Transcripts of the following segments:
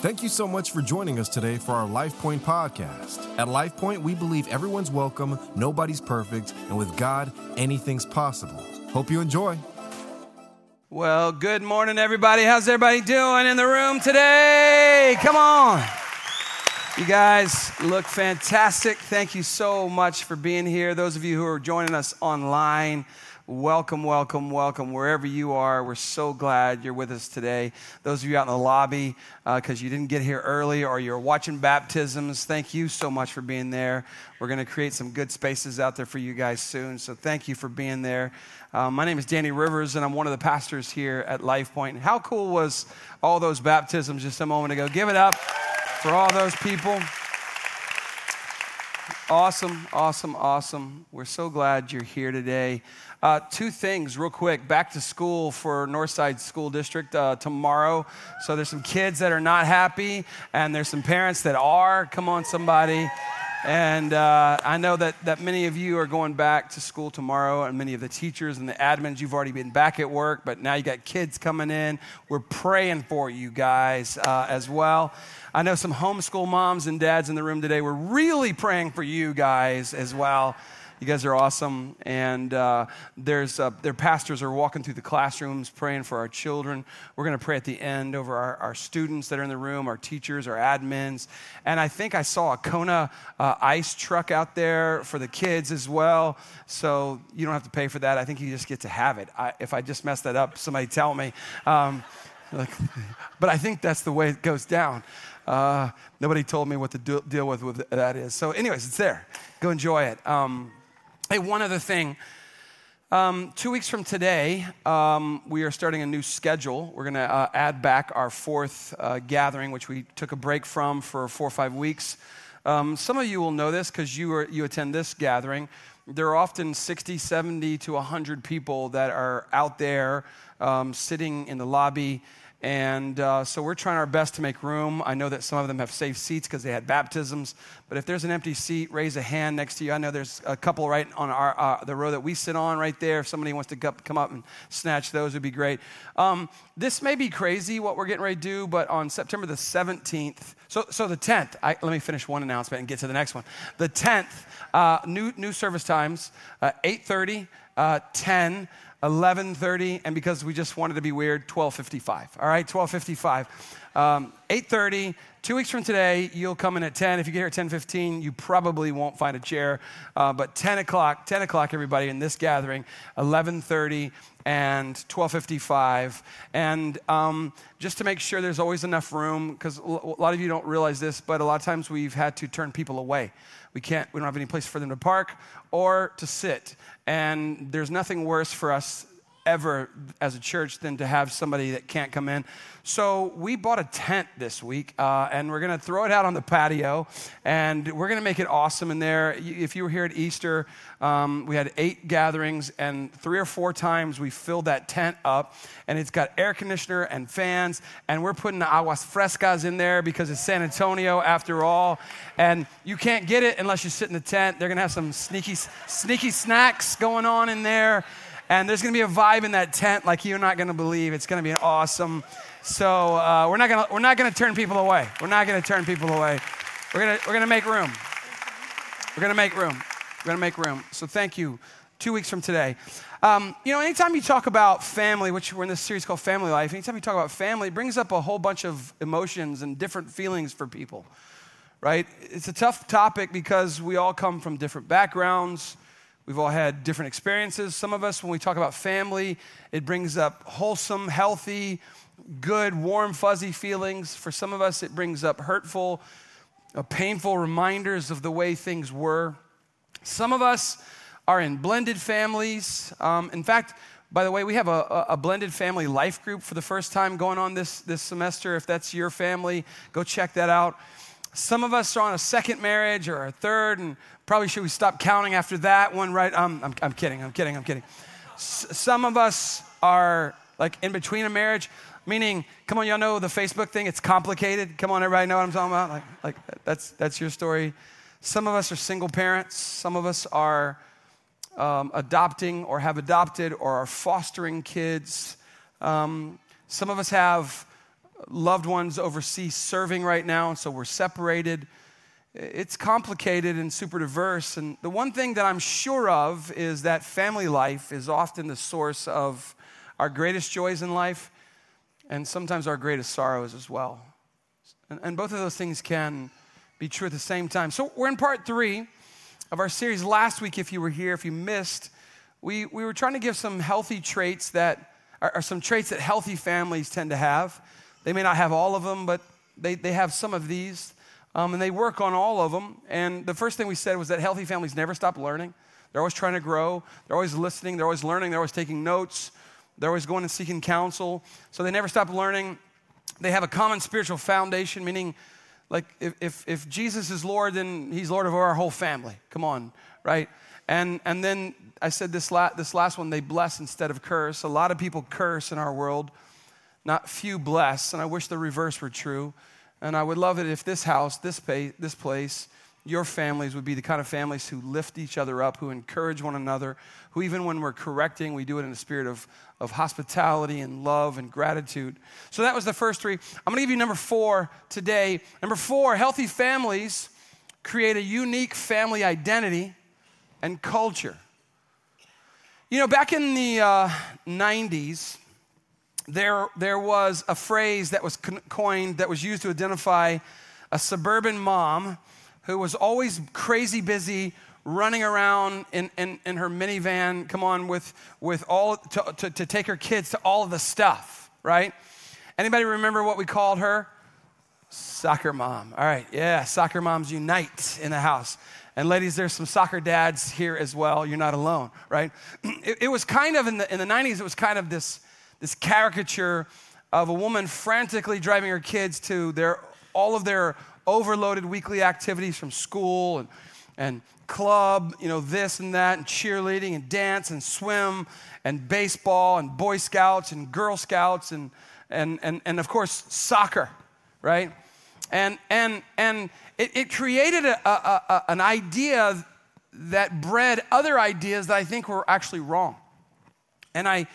Thank you so much for joining us today for our Life Point podcast. At Life Point, we believe everyone's welcome, nobody's perfect, and with God, anything's possible. Hope you enjoy. Well, good morning, everybody. How's everybody doing in the room today? Come on. You guys look fantastic. Thank you so much for being here. Those of you who are joining us online, welcome, welcome, welcome. Wherever you are, we're so glad you're with us today. Those of you out in the lobby, because uh, you didn't get here early or you're watching baptisms, thank you so much for being there. We're going to create some good spaces out there for you guys soon. So thank you for being there. Uh, my name is Danny Rivers, and I'm one of the pastors here at Life Point. How cool was all those baptisms just a moment ago? Give it up for all those people. Awesome, awesome, awesome. We're so glad you're here today. Uh, two things, real quick. Back to school for Northside School District uh, tomorrow. So there's some kids that are not happy, and there's some parents that are. Come on, somebody. And uh, I know that, that many of you are going back to school tomorrow, and many of the teachers and the admins, you've already been back at work, but now you got kids coming in. We're praying for you guys uh, as well. I know some homeschool moms and dads in the room today. We're really praying for you guys as well. You guys are awesome. And uh, there's, uh, their pastors are walking through the classrooms praying for our children. We're going to pray at the end over our, our students that are in the room, our teachers, our admins. And I think I saw a Kona uh, ice truck out there for the kids as well. So you don't have to pay for that. I think you just get to have it. I, if I just messed that up, somebody tell me. Um, like, but I think that's the way it goes down. Uh, nobody told me what to do, deal with, with that is. So, anyways, it's there. Go enjoy it. Um, hey, one other thing. Um, two weeks from today, um, we are starting a new schedule. We're going to uh, add back our fourth uh, gathering, which we took a break from for four or five weeks. Um, some of you will know this because you, you attend this gathering. There are often 60, 70 to 100 people that are out there um, sitting in the lobby and uh, so we're trying our best to make room. I know that some of them have saved seats because they had baptisms. But if there's an empty seat, raise a hand next to you. I know there's a couple right on our, uh, the row that we sit on right there. If somebody wants to come up and snatch those, would be great. Um, this may be crazy what we're getting ready to do, but on September the 17th, so, so the 10th, I, let me finish one announcement and get to the next one. The 10th, uh, new, new service times, uh, 8.30, uh, 10, 11.30 and because we just wanted to be weird 12.55 all right 12.55 um, 8.30 two weeks from today you'll come in at 10 if you get here at 10.15 you probably won't find a chair. Uh, but 10 o'clock 10 o'clock everybody in this gathering 11.30 and 12.55 and um, just to make sure there's always enough room because a lot of you don't realize this but a lot of times we've had to turn people away we can't we don't have any place for them to park or to sit. And there's nothing worse for us ever as a church than to have somebody that can't come in. So we bought a tent this week, uh, and we're going to throw it out on the patio, and we're going to make it awesome in there. If you were here at Easter, um, we had eight gatherings, and three or four times we filled that tent up, and it's got air conditioner and fans, and we're putting the aguas frescas in there because it's San Antonio after all, and you can't get it unless you sit in the tent. They're going to have some sneaky, sneaky snacks going on in there. And there's going to be a vibe in that tent like you're not going to believe. It's going to be awesome. So uh, we're not going to we're not going to turn people away. We're not going to turn people away. We're going to we're going to make room. We're going to make room. We're going to make room. So thank you. Two weeks from today. Um, you know, anytime you talk about family, which we're in this series called Family Life, anytime you talk about family, it brings up a whole bunch of emotions and different feelings for people, right? It's a tough topic because we all come from different backgrounds. We've all had different experiences. Some of us, when we talk about family, it brings up wholesome, healthy, good, warm, fuzzy feelings. For some of us, it brings up hurtful, uh, painful reminders of the way things were. Some of us are in blended families. Um, in fact, by the way, we have a, a, blended family life group for the first time going on this, this semester. If that's your family, go check that out. Some of us are on a second marriage or a third, and probably should we stop counting after that one, right? Um, I'm, I'm kidding, I'm kidding, I'm kidding. S- some of us are like in between a marriage, meaning, come on, y'all know the Facebook thing, it's complicated. Come on, everybody know what I'm talking about? Like, like that's, that's your story. Some of us are single parents, some of us are um, adopting or have adopted or are fostering kids. Um, some of us have loved ones overseas serving right now, and so we're separated. It's complicated and super diverse. And the one thing that I'm sure of is that family life is often the source of our greatest joys in life and sometimes our greatest sorrows as well. And, and both of those things can be true at the same time. So we're in part three of our series. Last week, if you were here, if you missed, we, we were trying to give some healthy traits that are, are some traits that healthy families tend to have. They may not have all of them, but they, they have some of these. Um, and they work on all of them. And the first thing we said was that healthy families never stop learning. They're always trying to grow. They're always listening. They're always learning. They're always taking notes. They're always going and seeking counsel. So they never stop learning. They have a common spiritual foundation, meaning, like, if, if, if Jesus is Lord, then he's Lord of our whole family. Come on, right? And, and then I said this, la- this last one, they bless instead of curse. A lot of people curse in our world, not few bless. And I wish the reverse were true. And I would love it if this house, this, pay, this place, your families would be the kind of families who lift each other up, who encourage one another, who, even when we're correcting, we do it in a spirit of, of hospitality and love and gratitude. So that was the first three. I'm to give you number four today. Number four healthy families create a unique family identity and culture. You know, back in the uh, 90s, there, there was a phrase that was coined that was used to identify a suburban mom who was always crazy busy running around in, in, in her minivan, come on, with, with all, to, to, to take her kids to all of the stuff, right? Anybody remember what we called her? Soccer mom. All right, yeah, soccer moms unite in the house. And ladies, there's some soccer dads here as well. You're not alone, right? It, it was kind of in the, in the 90s, it was kind of this, this caricature of a woman frantically driving her kids to their, all of their overloaded weekly activities from school and, and club, you know, this and that, and cheerleading and dance and swim and baseball and Boy Scouts and Girl Scouts and, and, and, and of course, soccer, right? And, and, and it, it created a, a, a, an idea that bred other ideas that I think were actually wrong. And I,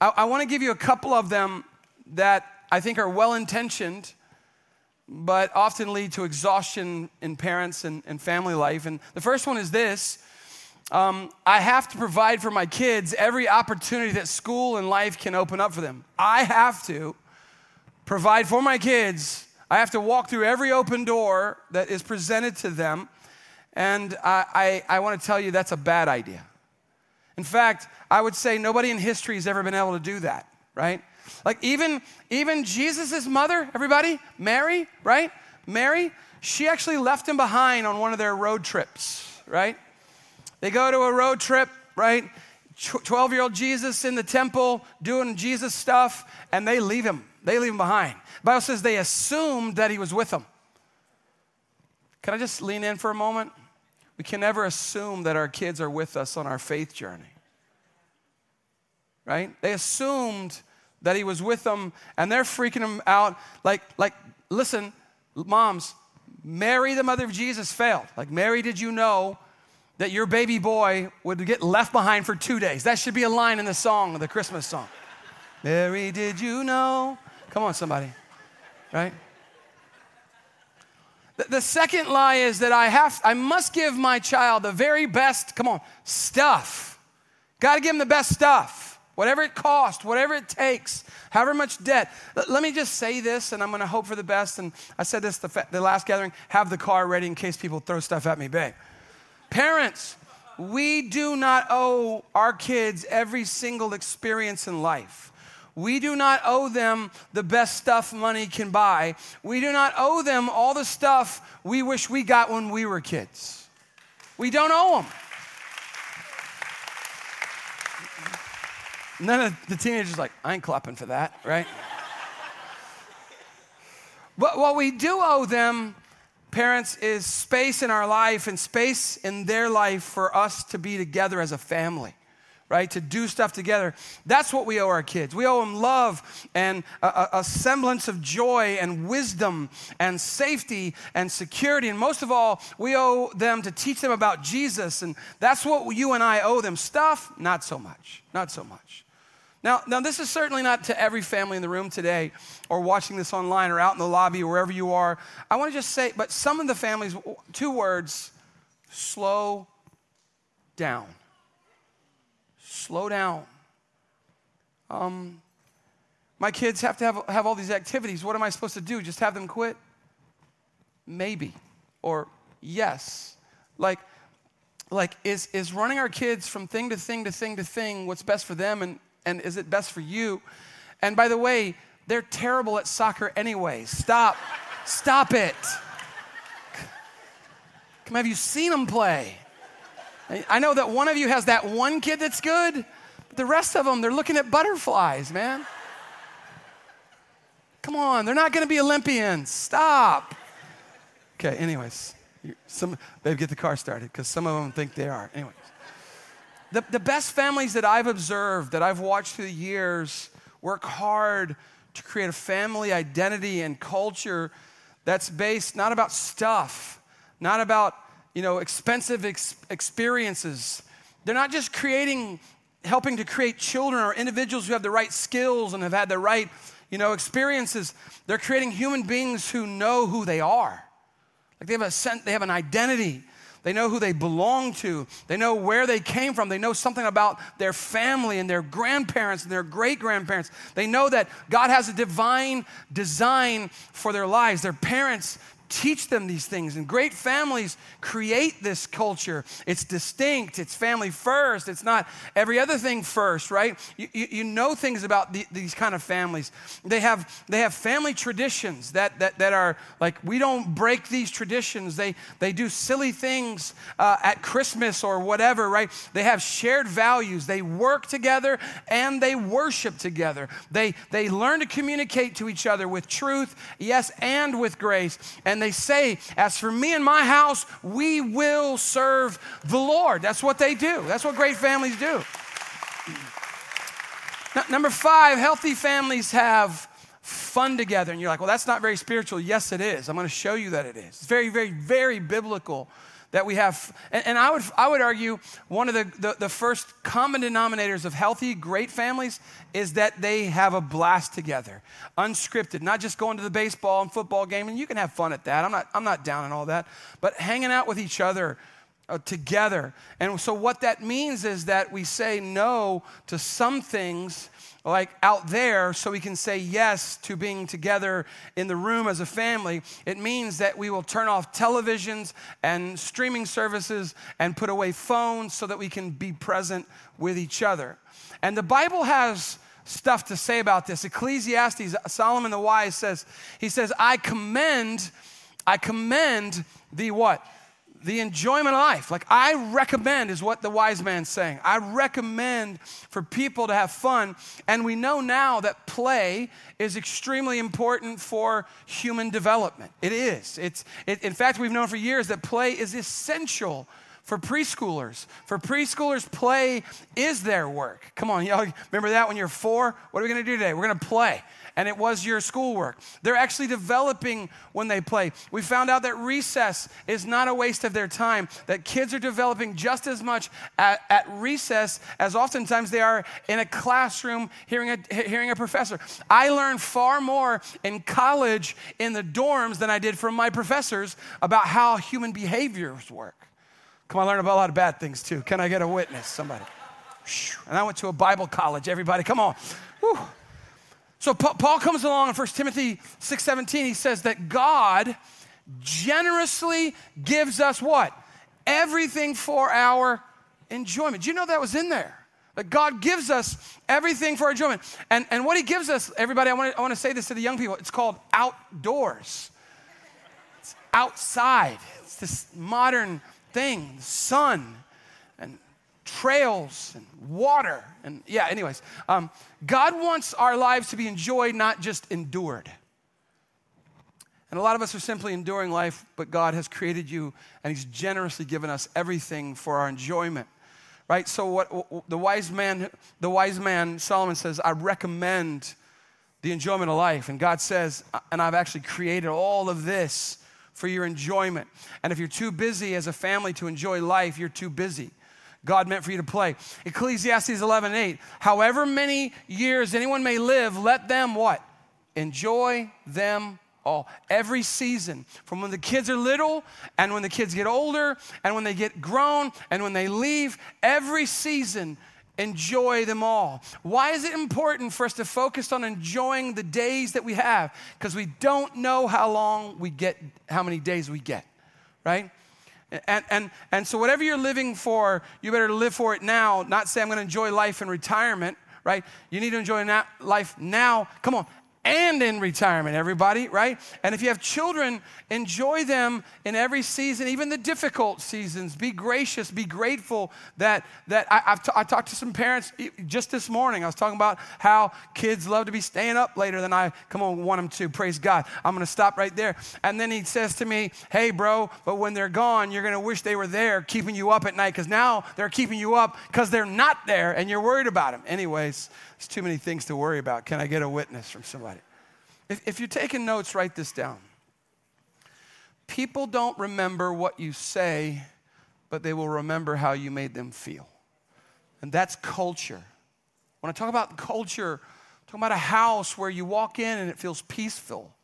I, I want to give you a couple of them that I think are well intentioned but often lead to exhaustion in parents and, and family life. And the first one is this um, I have to provide for my kids every opportunity that school and life can open up for them. I have to provide for my kids. I have to walk through every open door that is presented to them. And I, I, I want to tell you that's a bad idea. In fact, I would say nobody in history has ever been able to do that, right? Like even even Jesus's mother, everybody, Mary, right? Mary, she actually left him behind on one of their road trips, right? They go to a road trip, right? 12 year old Jesus in the temple doing Jesus stuff, and they leave him. They leave him behind. The Bible says they assumed that he was with them. Can I just lean in for a moment? We can never assume that our kids are with us on our faith journey. Right? They assumed that he was with them and they're freaking him out. Like, like, listen, moms, Mary, the mother of Jesus, failed. Like, Mary, did you know that your baby boy would get left behind for two days? That should be a line in the song, the Christmas song. Mary, did you know? Come on, somebody, right? The, second lie is that I have, I must give my child the very best, come on, stuff. Got to give him the best stuff whatever it costs, whatever it takes, however much debt. Let me just say this, and I'm going to hope for the best. And I said this the, the last gathering have the car ready in case people throw stuff at me, babe. Parents, we do not owe our kids every single experience in life. We do not owe them the best stuff money can buy. We do not owe them all the stuff we wish we got when we were kids. We don't owe them. None of the teenagers like, I ain't clapping for that, right? but what we do owe them, parents, is space in our life and space in their life for us to be together as a family right? To do stuff together. That's what we owe our kids. We owe them love and a, a, semblance of joy and wisdom and safety and security. And most of all, we owe them to teach them about Jesus. And that's what you and I owe them. Stuff, not so much. Not so much. Now, now, this is certainly not to every family in the room today or watching this online or out in the lobby or wherever you are. I want to just say, but some of the families, two words slow down. Slow down. Um, my kids have to have, have all these activities. What am I supposed to do? Just have them quit? Maybe. Or yes. Like, like is, is running our kids from thing to thing to thing to thing what's best for them and, and is it best for you? And by the way, they're terrible at soccer anyway. Stop. Stop it. Come, have you seen them play? I know that one of you has that one kid that's good, but the rest of them, they're looking at butterflies, man. Come on, they're not going to be Olympians. Stop. Okay, anyways, some, babe, get the car started because some of them think they are. Anyways, the, the best families that I've observed, that I've watched through the years, work hard to create a family identity and culture that's based not about stuff, not about you know expensive ex- experiences. They're not just creating, helping to create children or individuals who have the right skills and have had the right you know, experiences. They're creating human beings who know who they are. Like they have a sense, they have an identity. They know who they belong to. They know where they came from. They know something about their family and their grandparents and their great grandparents. They know that God has a divine design for their lives. Their parents teach them these things. And great families create this culture. It's distinct, it's family first, it's not every other thing first, right? You, you, you know things about the, these kind of families. They have, they have family traditions that, that, that are like, we don't break these traditions. They, they do silly things uh, at Christmas or whatever, right? They have shared values. They work together and they worship together. They, they learn to communicate to each other with truth, yes, and with grace. And they say, As for me and my house, we will serve the Lord. That's what they do. That's what great families do. number five, healthy families have fun together. And you're like, well, that's not very spiritual. Yes, it is. I'm going to show you that it is. It's very, very, very biblical that we have. And, and I, would, I would argue one of the, the, the first common denominators of healthy, great families is that they have a blast together, unscripted, not just going to the baseball and football game. And you can have fun at that. I'm not, I'm not down on all that. But hanging out with each other, uh, together. And so, what that means is that we say no to some things like out there so we can say yes to being together in the room as a family. It means that we will turn off televisions and streaming services and put away phones so that we can be present with each other. And the Bible has stuff to say about this. Ecclesiastes, Solomon the wise says, he says, I commend, I commend the what? The enjoyment of life. Like I recommend, is what the wise man's saying. I recommend for people to have fun. And we know now that play is extremely important for human development. It is. It's, it, in fact, we've known for years that play is essential for preschoolers. For preschoolers, play is their work. Come on, y'all remember that when you're four? What are we gonna do today? We're gonna play and it was your schoolwork. They're actually developing when they play. We found out that recess is not a waste of their time, that kids are developing just as much at, at recess as oftentimes they are in a classroom hearing a, hearing a professor. I learned far more in college in the dorms than I did from my professors about how human behaviors work. Come on, learn about a lot of bad things too. Can I get a witness? Somebody. And I went to a Bible college. Everybody, come on. Whew. So Paul comes along in 1 Timothy 6:17. He says that God generously gives us what? Everything for our enjoyment. Do you know that was in there? That God gives us everything for our enjoyment. And, and what He gives us, everybody, I want, to, I want to say this to the young people it's called outdoors. It's outside. It's this modern thing, the sun trails and water. And yeah, anyways, um, God wants our lives to be enjoyed, not just endured. And a lot of us are simply enduring life, but God has created you and He's generously given us everything for our enjoyment. Right? So what the wise man, the wise man Solomon says, I recommend the enjoyment of life. And God says, and I've actually created all of this for your enjoyment. And if you're too busy as a family to enjoy life, you're too busy. God meant for you to play. Ecclesiastes 11 8. However many years anyone may live, let them what? Enjoy them all. Every season, from when the kids are little and when the kids get older and when they get grown and when they leave, every season, enjoy them all. Why is it important for us to focus on enjoying the days that we have? Because we don't know how long we get, how many days we get, right? And, and, and so, whatever you're living for, you better live for it now, not say, I'm going to enjoy life in retirement, right? You need to enjoy life now. Come on, and in retirement, everybody, right? And if you have children, enjoy them in every season, even the difficult seasons. Be gracious, be grateful that, that I, have t- I talked to some parents just this morning. I was talking about how kids love to be staying up later than I come on want them to. Praise God. I'm going to stop right there. And then he says to me, Hey, bro, but when they're gone, you're going to wish they were there keeping you up at night because now they're keeping you up because they're not there and you're worried about them. Anyways, there's too many things to worry about. Can I get a witness from somebody? If, if you're taking notes, write this down. People don't remember what you say, but they will remember how you made them feel. And that's culture. When I talk about culture, I'm talking about a house where you walk in and it feels peaceful.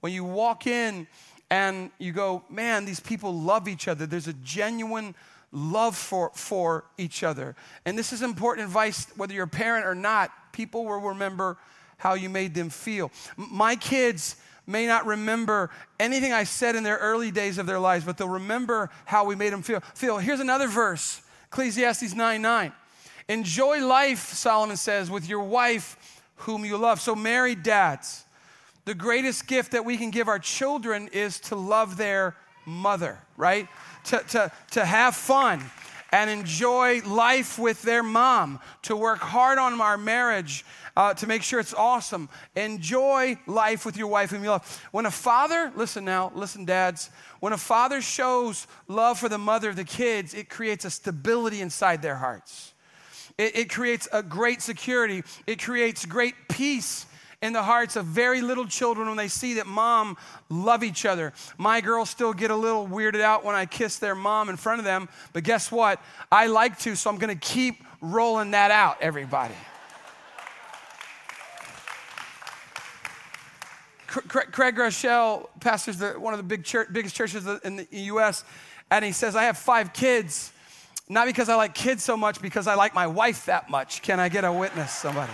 When you walk in and you go, man, these people love each other. There's a genuine love for, for each other. And this is important advice, whether you're a parent or not. People will remember how you made them feel. My kids may not remember anything I said in their early days of their lives, but they'll remember how we made them feel. Feel. Here's another verse, Ecclesiastes 9 9. Enjoy life, Solomon says, with your wife whom you love. So, married dads, the greatest gift that we can give our children is to love their mother, right? To, to, to have fun and enjoy life with their mom, to work hard on our marriage uh, to make sure it's awesome. Enjoy life with your wife whom you love. When a father, listen now, listen, dads, when a father shows love for the mother of the kids, it creates a stability inside their hearts. It, it creates a great security, it creates great peace in the hearts of very little children when they see that mom love each other. My girls still get a little weirded out when I kiss their mom in front of them, but guess what? I like to, so I'm going to keep rolling that out, everybody. Craig Groeschel pastors the, one of the big church, biggest churches in the U.S., and he says, I have five kids, not because I like kids so much, because I like my wife that much. Can I get a witness, somebody?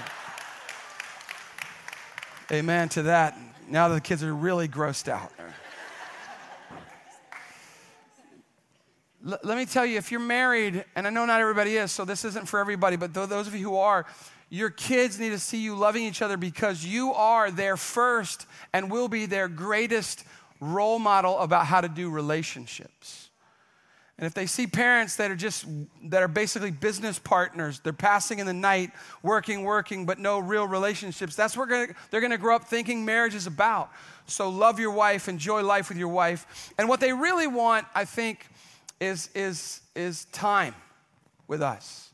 Amen to that. Now the kids are really grossed out. L- let me tell you, if you're married, and I know not everybody is, so this isn't for everybody, but those of you who are, your kids need to see you loving each other because you are their first and will be their greatest role model about how to do relationships. And if they see parents that are just that are basically business partners, they're passing in the night, working, working, but no real relationships. That's what they're going to grow up thinking marriage is about. So love your wife, enjoy life with your wife, and what they really want, I think, is is is time with us.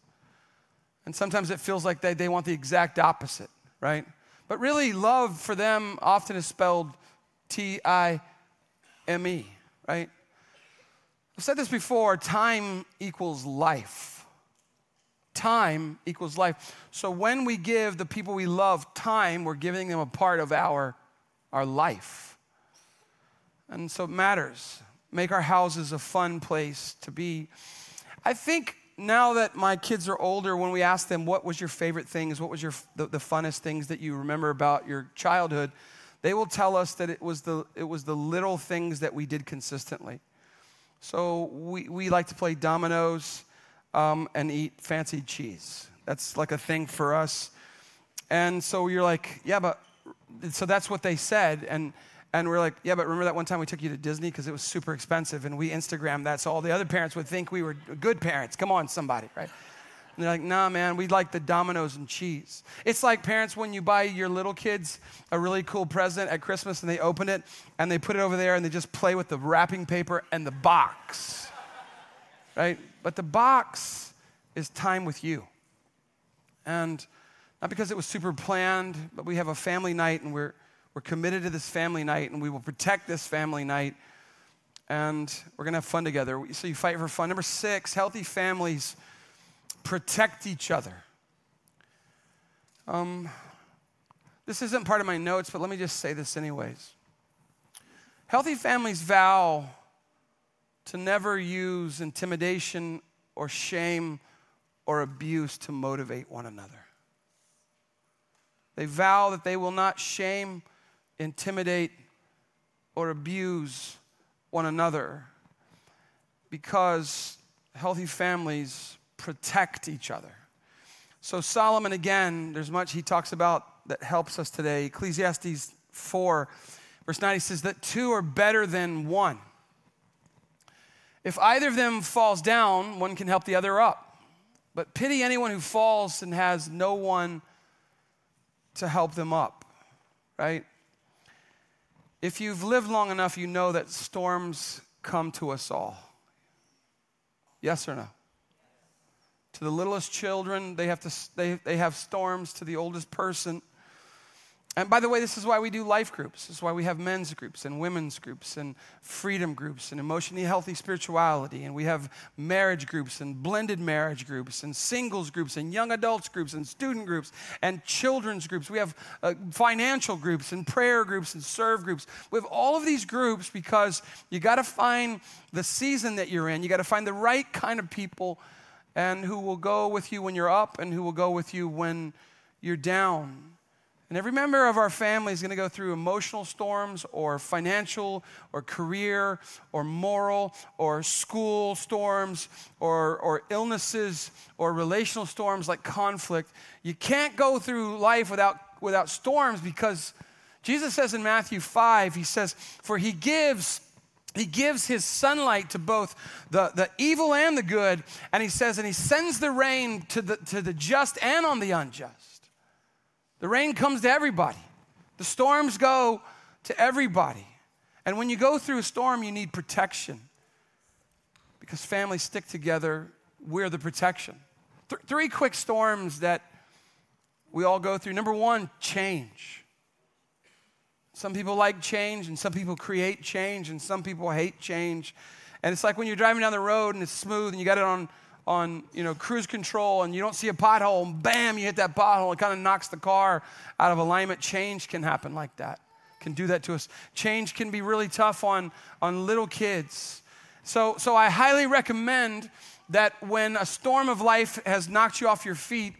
And sometimes it feels like they, they want the exact opposite, right? But really, love for them often is spelled T I M E, right? I've said this before time equals life. Time equals life. So when we give the people we love time, we're giving them a part of our, our life. And so it matters. Make our houses a fun place to be. I think now that my kids are older, when we ask them what was your favorite things, what was your the, the, funnest things that you remember about your childhood, they will tell us that it was the it was the little things that we did consistently. So we, we like to play dominoes um, and eat fancy cheese. That's like a thing for us. And so you're like, yeah, but so that's what they said. And and we're like, yeah, but remember that one time we took you to Disney because it was super expensive and we Instagrammed that so all the other parents would think we were good parents. Come on, somebody, right? And they're like, nah, man, we like the Dominoes and cheese. It's like parents when you buy your little kids a really cool present at Christmas and they open it and they put it over there and they just play with the wrapping paper and the box, right? But the box is time with you. And not because it was super planned, but we have a family night and we're we're committed to this family night and we will protect this family night and we're going to have fun together. So you fight for fun. Number six, healthy families protect each other. Um, this isn't part of my notes, but let me just say this anyways. Healthy families vow to never use intimidation or shame or abuse to motivate one another. They vow that they will not shame, intimidate, or abuse one another because healthy families protect each other. So, Solomon, again, there's much he talks about that helps us today. Ecclesiastes 4, verse 9, he says that two are better than one. If either of them falls down, one can help the other up. But pity anyone who falls and has no one to help them up, right? If you've lived long enough, you know that storms come to us all. Yes or no? To the littlest children, they have, to, they, they have storms. To the oldest person, and by the way, this is why we do life groups. This is why we have men's groups and women's groups and freedom groups and emotionally healthy spirituality. And we have marriage groups and blended marriage groups and singles groups and young adults groups and student groups and children's groups. We have uh, financial groups and prayer groups and serve groups. We have all of these groups because you got to find the season that you're in. You got to find the right kind of people and who will go with you when you're up and who will go with you when you're down. And every member of our family is going to go through emotional storms or financial or career or moral or school storms or, or illnesses or relational storms like conflict. You can't go through life without, without storms because Jesus says in Matthew 5, he says, For he gives he gives his sunlight to both the, the evil and the good. And he says, and he sends the rain to the, to the just and on the unjust. The rain comes to everybody, the storms go to everybody. And when you go through a storm, you need protection because families stick together. We're the protection. Th- three quick storms that we all go through. Number one, change. Some people like change, and some people create change, and some people hate change. And it's like when you're driving down the road and it's smooth and you got it on on you know cruise control and you don't see a pothole and bam you hit that pothole it kind of knocks the car out of alignment. Change can happen like that can do that to us. Change can be really tough on on little kids. So so i highly recommend that when a storm of life has knocked you off your feet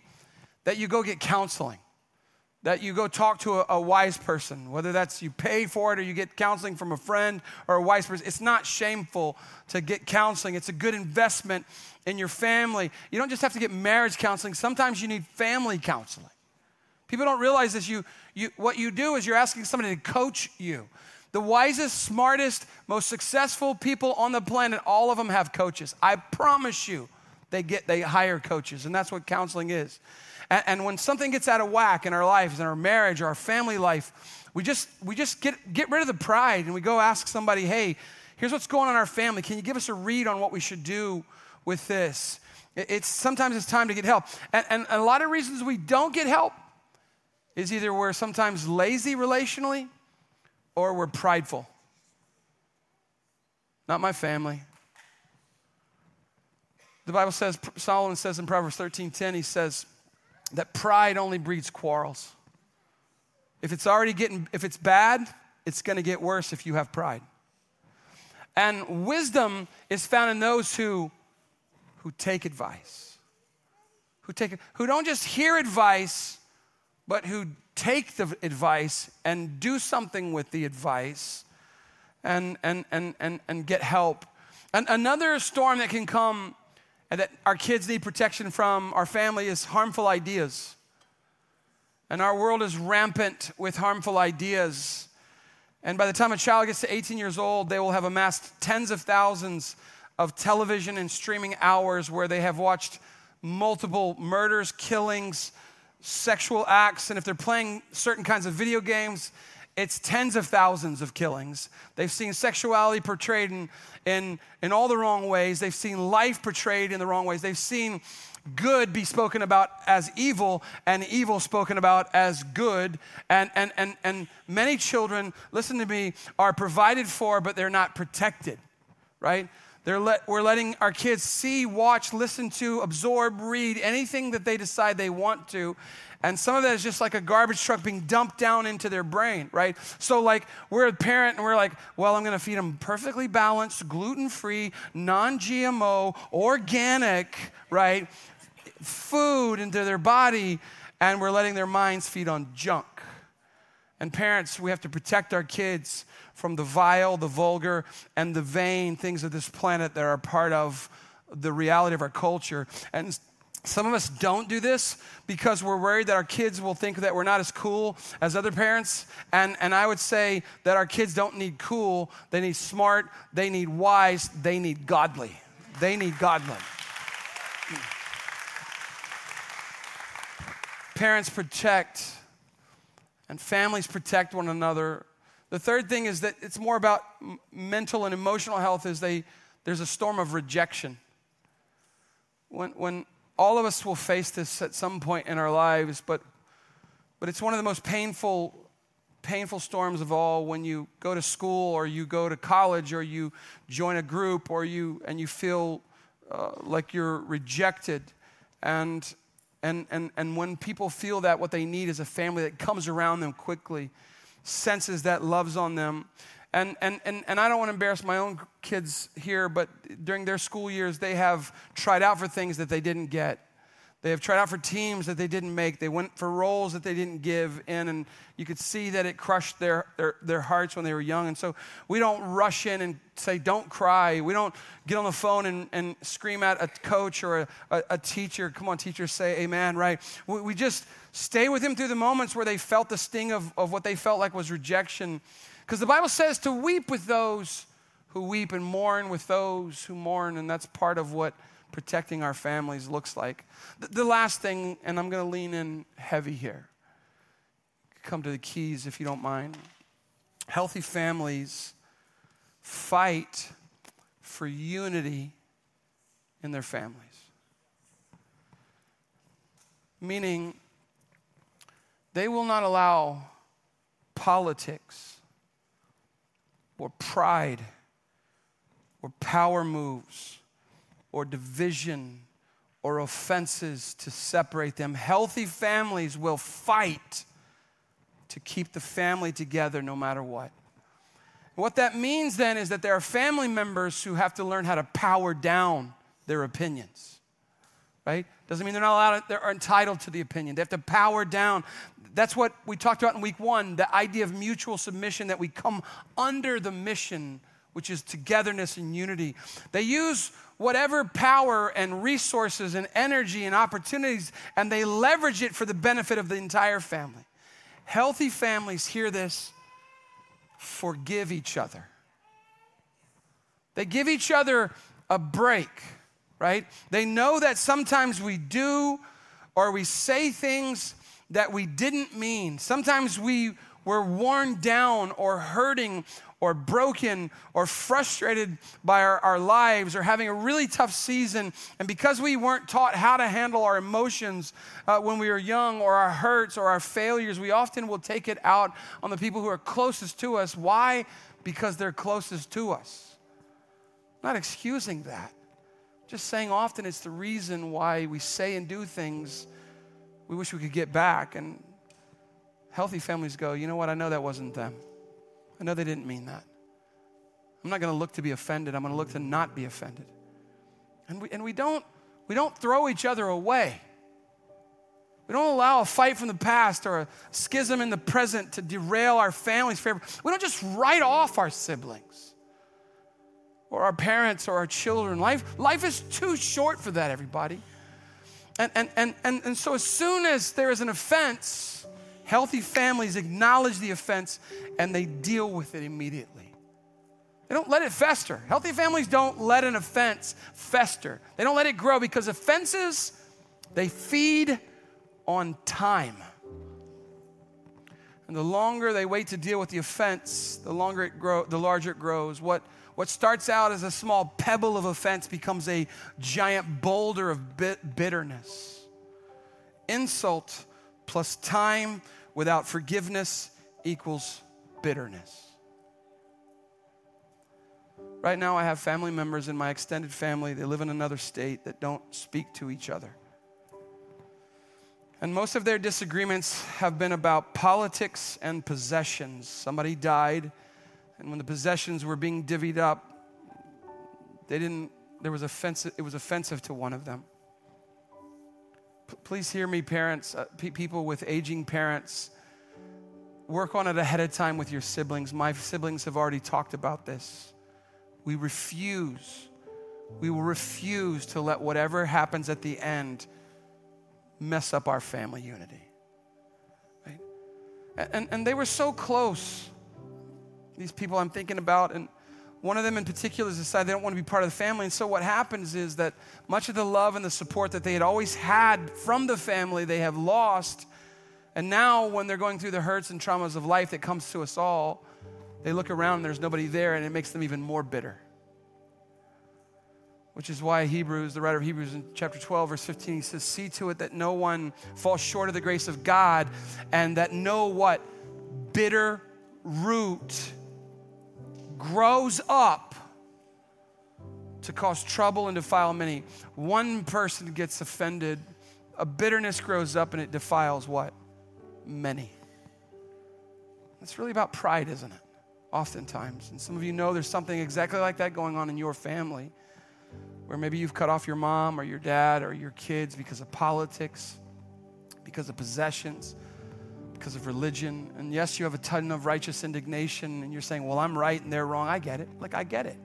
that you go get counseling that you go talk to a, a, wise person, whether that's you pay for it or you get counseling from a friend or a wise person. It's not shameful to get counseling, it's a good investment in your family. You don't just have to get marriage counseling, sometimes you need family counseling. People don't realize this. You, you, what you do is you're asking somebody to coach you. The wisest, smartest, most successful people on the planet, all of them have coaches. I promise you, they get they hire coaches, and that's what counseling is. And, and when something gets out of whack in our lives, in our marriage, or our family life, we just, we just get, get rid of the pride and we go ask somebody, hey, here's what's going on in our family. Can you give us a read on what we should do with this? It's sometimes it's time to get help. And, and, a lot of reasons we don't get help is either we're sometimes lazy relationally or we're prideful. Not my family. The Bible says, Solomon says in Proverbs 13 10, he says, that pride only breeds quarrels. If it's already getting, if it's bad, it's to get worse if you have pride. And wisdom is found in those who, who take advice, who, take, who don't just hear advice, but who take the advice and do something with the advice and, and, and, and, and get help. And another storm that can come and that our kids need protection from, our family, is harmful ideas. And our world is rampant with harmful ideas. And by the time a child gets to 18 years old, they will have amassed tens of thousands of television and streaming hours where they have watched multiple murders, killings, sexual acts. And if they're playing certain kinds of video games, it's tens of thousands of killings. They've seen sexuality portrayed in, in, in all the wrong ways. They've seen life portrayed in the wrong ways. They've seen good be spoken about as evil and evil spoken about as good. And, and, and, and many children, listen to me, are provided for, but they're not protected, right? Let, we're letting our kids see, watch, listen to, absorb, read anything that they decide they want to. And some of that is just like a garbage truck being dumped down into their brain, right? So, like, we're a parent and we're like, well, I'm going to feed them perfectly balanced, gluten free, non GMO, organic, right? Food into their body, and we're letting their minds feed on junk. And parents, we have to protect our kids from the vile, the vulgar, and the vain things of this planet that are part of the reality of our culture. And some of us don't do this because we're worried that our kids will think that we're not as cool as other parents. And, and I would say that our kids don't need cool, they need smart, they need wise, they need godly. They need godly. Parents protect and families protect one another. The third thing is that it's more about mental and emotional health is they, there's a storm of rejection. When, when all of us will face this at some point in our lives, but, but it's one of the most painful, painful storms of all when you go to school or you go to college or you join a group or you, and you feel uh, like you're rejected. And, and, and, and when people feel that, what they need is a family that comes around them quickly, senses that loves on them, and, and, and, and I don't want to embarrass my own kids here, but during their school years, they have tried out for things that they didn't get. They have tried out for teams that they didn't make. They went for roles that they didn't give in, and you could see that it crushed their, their, their hearts when they were young. And so we don't rush in and say, don't cry. We don't get on the phone and, and scream at a coach or a, a, a teacher. Come on, teacher, say amen, right? We, we just stay with them through the moments where they felt the sting of, of what they felt like was rejection because the Bible says to weep with those who weep and mourn with those who mourn, and that's part of what protecting our families looks like. The, last thing, and I'm going to lean in heavy here, come to the keys if you don't mind. Healthy families fight for unity in their families. Meaning, they will not allow politics or pride or power moves or division or offenses to separate them. Healthy families will fight to keep the family together no matter what. What that means then is that there are family members who have to learn how to power down their opinions. Right? Doesn't mean they're not allowed, they're entitled to the opinion. They have to power down that's what we talked about in week one the idea of mutual submission, that we come under the mission, which is togetherness and unity. They use whatever power and resources and energy and opportunities, and they leverage it for the benefit of the entire family. Healthy families hear this forgive each other. They give each other a break, right? They know that sometimes we do or we say things that we didn't mean. Sometimes we were worn down or hurting or broken or frustrated by our, our, lives or having a really tough season. And because we weren't taught how to handle our emotions uh, when we were young or our hurts or our failures, we often will take it out on the people who are closest to us. Why? Because they're closest to us. Not excusing that. Just saying often it's the reason why we say and do things we wish we could get back. And healthy families go, you know what? I know that wasn't them. I know they didn't mean that. I'm not going to look to be offended. I'm going to look to not be offended. And we, and we, don't, we don't throw each other away. We don't allow a fight from the past or a schism in the present to derail our family's favor. We don't just write off our siblings or our parents or our children. Life, life is too short for that, everybody. And, and, and, and, and so, as soon as there is an offense, healthy families acknowledge the offense and they deal with it immediately. They don't let it fester. Healthy families don't let an offense fester. They don't let it grow because offenses, they feed on time. And the longer they wait to deal with the offense, the longer it grow, the larger it grows. What what starts out as a small pebble of offense becomes a giant boulder of bit- bitterness. Insult plus time without forgiveness equals bitterness. Right now, I have family members in my extended family, they live in another state, that don't speak to each other. And most of their disagreements have been about politics and possessions. Somebody died, and when the possessions were being divvied up, they didn't, there was offensive, it was offensive to one of them. Please hear me, parents, uh, pe- people with aging parents. Work on it ahead of time with your siblings. My siblings have already talked about this. We refuse, we will refuse to let whatever happens at the end mess up our family unity. Right? And, and they were so close, these people I'm thinking about, and one of them in particular has decided they don't want to be part of the family. And so what happens is that much of the love and the support that they had always had from the family, they have lost. And now, when they're going through the hurts and traumas of life that comes to us all, they look around and there's nobody there, and it makes them even more bitter which is why Hebrews, the writer of Hebrews in chapter 12, verse 15, he says, See to it that no one falls short of the grace of God, and that no what? Bitter root grows up to cause trouble and defile many. One person gets offended, a bitterness grows up, and it defiles what? Many. It's really about pride, isn't it? Oftentimes. And some of you know there's something exactly like that going on in your family where maybe you've cut off your mom or your dad or your kids because of politics, because of possessions, because of religion. And yes, you have a ton of righteous indignation and you're saying, well, I'm right and they're wrong. I get it. Like, I get it.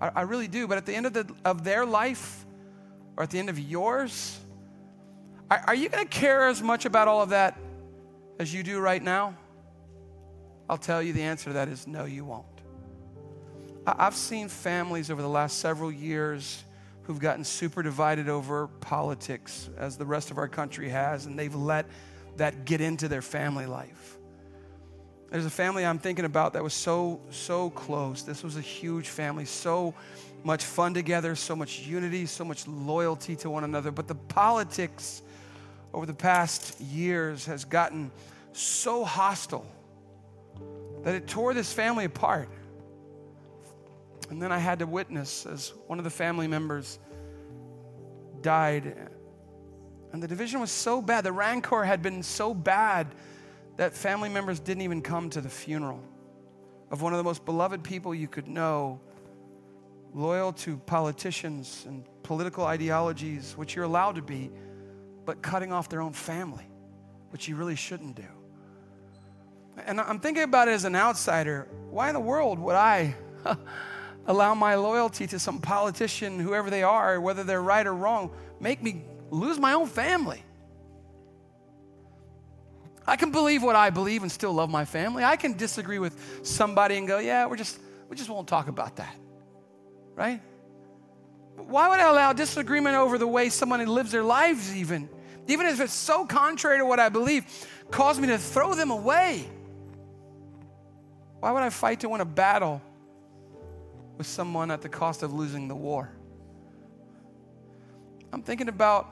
I, I really do. But at the end of, the, of their life or at the end of yours, are, are you going to care as much about all of that as you do right now? I'll tell you the answer to that is no, you won't. I've seen families over the last several years who've gotten super divided over politics, as the rest of our country has, and they've let that get into their family life. There's a family I'm thinking about that was so, so close. This was a huge family, so much fun together, so much unity, so much loyalty to one another. But the politics over the past years has gotten so hostile that it tore this family apart. And then I had to witness as one of the family members died. And the division was so bad, the rancor had been so bad that family members didn't even come to the funeral of one of the most beloved people you could know, loyal to politicians and political ideologies, which you're allowed to be, but cutting off their own family, which you really shouldn't do. And I'm thinking about it as an outsider. Why in the world would I? allow my loyalty to some politician, whoever they are, whether they're right or wrong, make me lose my own family. I can believe what I believe and still love my family. I can disagree with somebody and go, yeah, we're just, we just won't talk about that. Right? Why would I allow disagreement over the way somebody lives their lives, even? Even if it's so contrary to what I believe, cause me to throw them away. Why would I fight to win a battle with someone at the cost of losing the war. I'm thinking about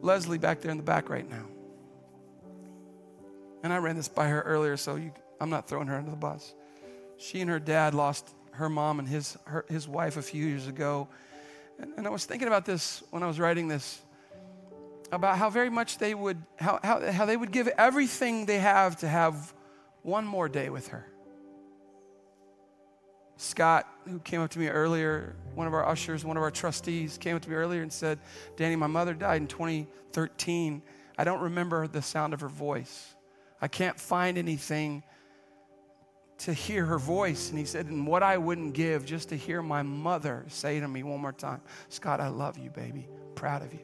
Leslie back there in the back right now. And I ran this by her earlier, so you, I'm not throwing her under the bus. She and her dad lost her mom and his, her, his wife a few years ago. And, and I was thinking about this when I was writing this about how very much they would, how, how, how they would give everything they have to have one more day with her. Scott, who came up to me earlier, one of our ushers, one of our trustees, came up to me earlier and said, Danny, my mother died in 2013. I don't remember the sound of her voice. I can't find anything to hear her voice. And he said, and what I wouldn't give just to hear my mother say to me one more time, Scott, I love you, baby. Proud of you.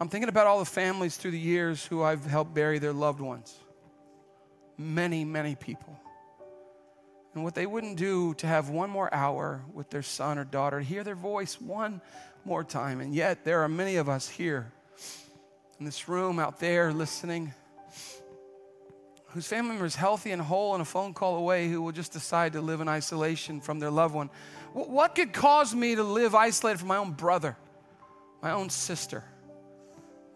I'm thinking about all the families through the years who I've helped bury their loved ones many, many people. And what they wouldn't do to have one more hour with their son or daughter, to hear their voice one more time. And yet, there are many of us here in this room, out there listening, whose family member is healthy and whole and a phone call away who will just decide to live in isolation from their loved one. What could cause me to live isolated from my own brother, my own sister,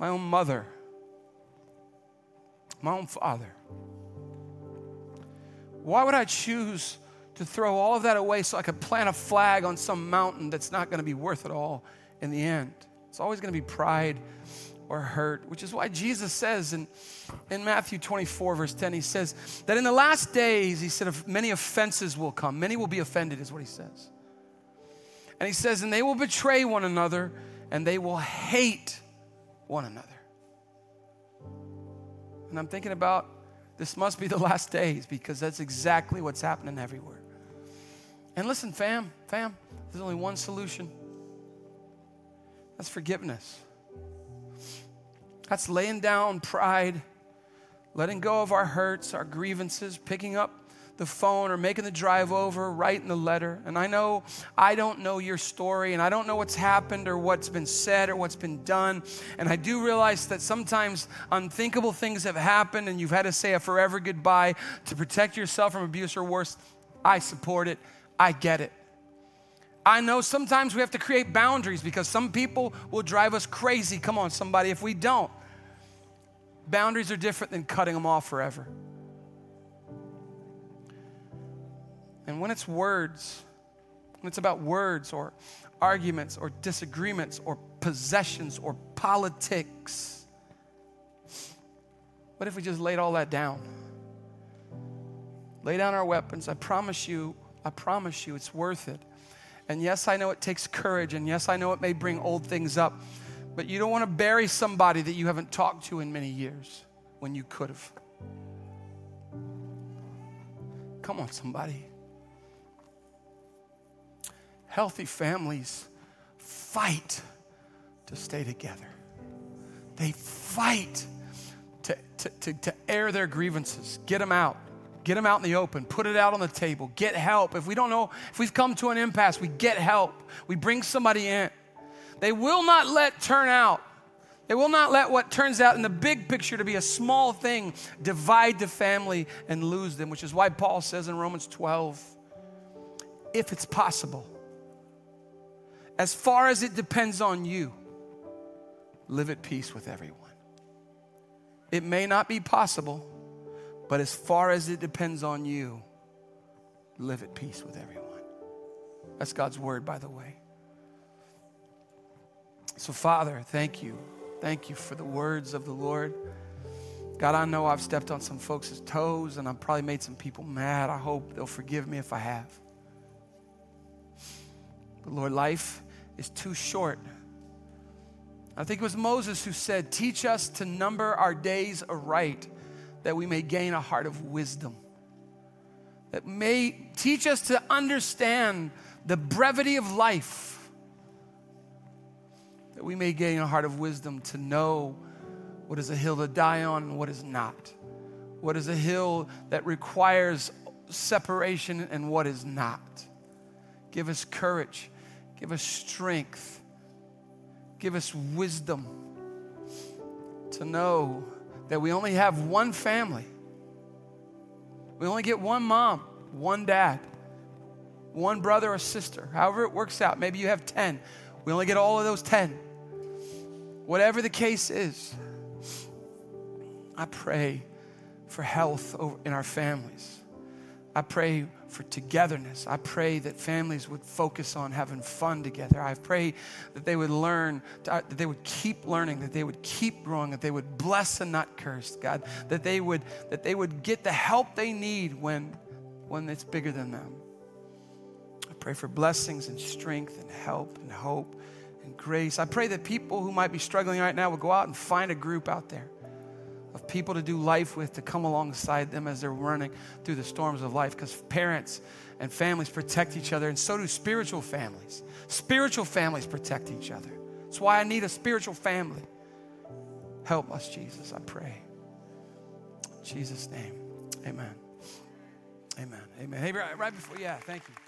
my own mother, my own father? Why would I choose to throw all of that away so I could plant a flag on some mountain that's not going to be worth it all in the end? It's always going to be pride or hurt, which is why Jesus says in, in Matthew 24, verse 10, he says that in the last days, he said, many offenses will come. Many will be offended, is what he says. And he says, and they will betray one another and they will hate one another. And I'm thinking about this must be the last days because that's exactly what's happening everywhere. And listen, fam, fam, there's only one solution that's forgiveness. That's laying down pride, letting go of our hurts, our grievances, picking up the phone or making the drive over, writing the letter. And I know I don't know your story and I don't know what's happened or what's been said or what's been done. And I do realize that sometimes unthinkable things have happened and you've had to say a forever goodbye to protect yourself from abuse or worse. I support it. I get it. I know sometimes we have to create boundaries because some people will drive us crazy. Come on, somebody, if we don't. Boundaries are different than cutting them off forever. And when it's words, when it's about words or arguments or disagreements or possessions or politics, what if we just laid all that down? Lay down our weapons. I promise you, I promise you, it's worth it. And yes, I know it takes courage, and yes, I know it may bring old things up, but you don't want to bury somebody that you haven't talked to in many years when you could have. Come on, somebody. Healthy families fight to stay together. They fight to, to, to, to, air their grievances, get them out, get them out in the open, put it out on the table, get help. If we don't know, if we've come to an impasse, we get help. We bring somebody in. They will not let turn out. They will not let what turns out in the big picture to be a small thing divide the family and lose them, which is why Paul says in Romans 12, if it's possible, as far as it depends on you, live at peace with everyone. It may not be possible, but as far as it depends on you, live at peace with everyone. That's God's word, by the way. So, Father, thank you. Thank you for the words of the Lord. God, I know I've stepped on some folks' toes and I've probably made some people mad. I hope they'll forgive me if I have. But Lord, life is too short. I think it was Moses who said, Teach us to number our days aright, that we may gain a heart of wisdom. That may teach us to understand the brevity of life, that we may gain a heart of wisdom to know what is a hill to die on and what is not, what is a hill that requires separation and what is not. Give us courage Give us strength. Give us wisdom to know that we only have one family. We only get one mom, one dad, one brother or sister, however it works out. Maybe you have 10. We only get all of those 10. Whatever the case is, I pray for health in our families. I pray for togetherness. I pray that families would focus on having fun together. I pray that they would learn, to, uh, that they would keep learning, that they would keep growing, that they would bless and not curse, God, that they would, that they would get the help they need when, when it's bigger than them. I pray for blessings and strength and help and hope and grace. I pray that people who might be struggling right now would go out and find a group out there of people to do life with to come alongside them as they're running through the storms of life because parents and families protect each other and so do spiritual families. Spiritual families protect each other. That's why i need a spiritual family. Help us jesus i pray. In jesus name amen. Amen. Amen. Hey right before yeah thank you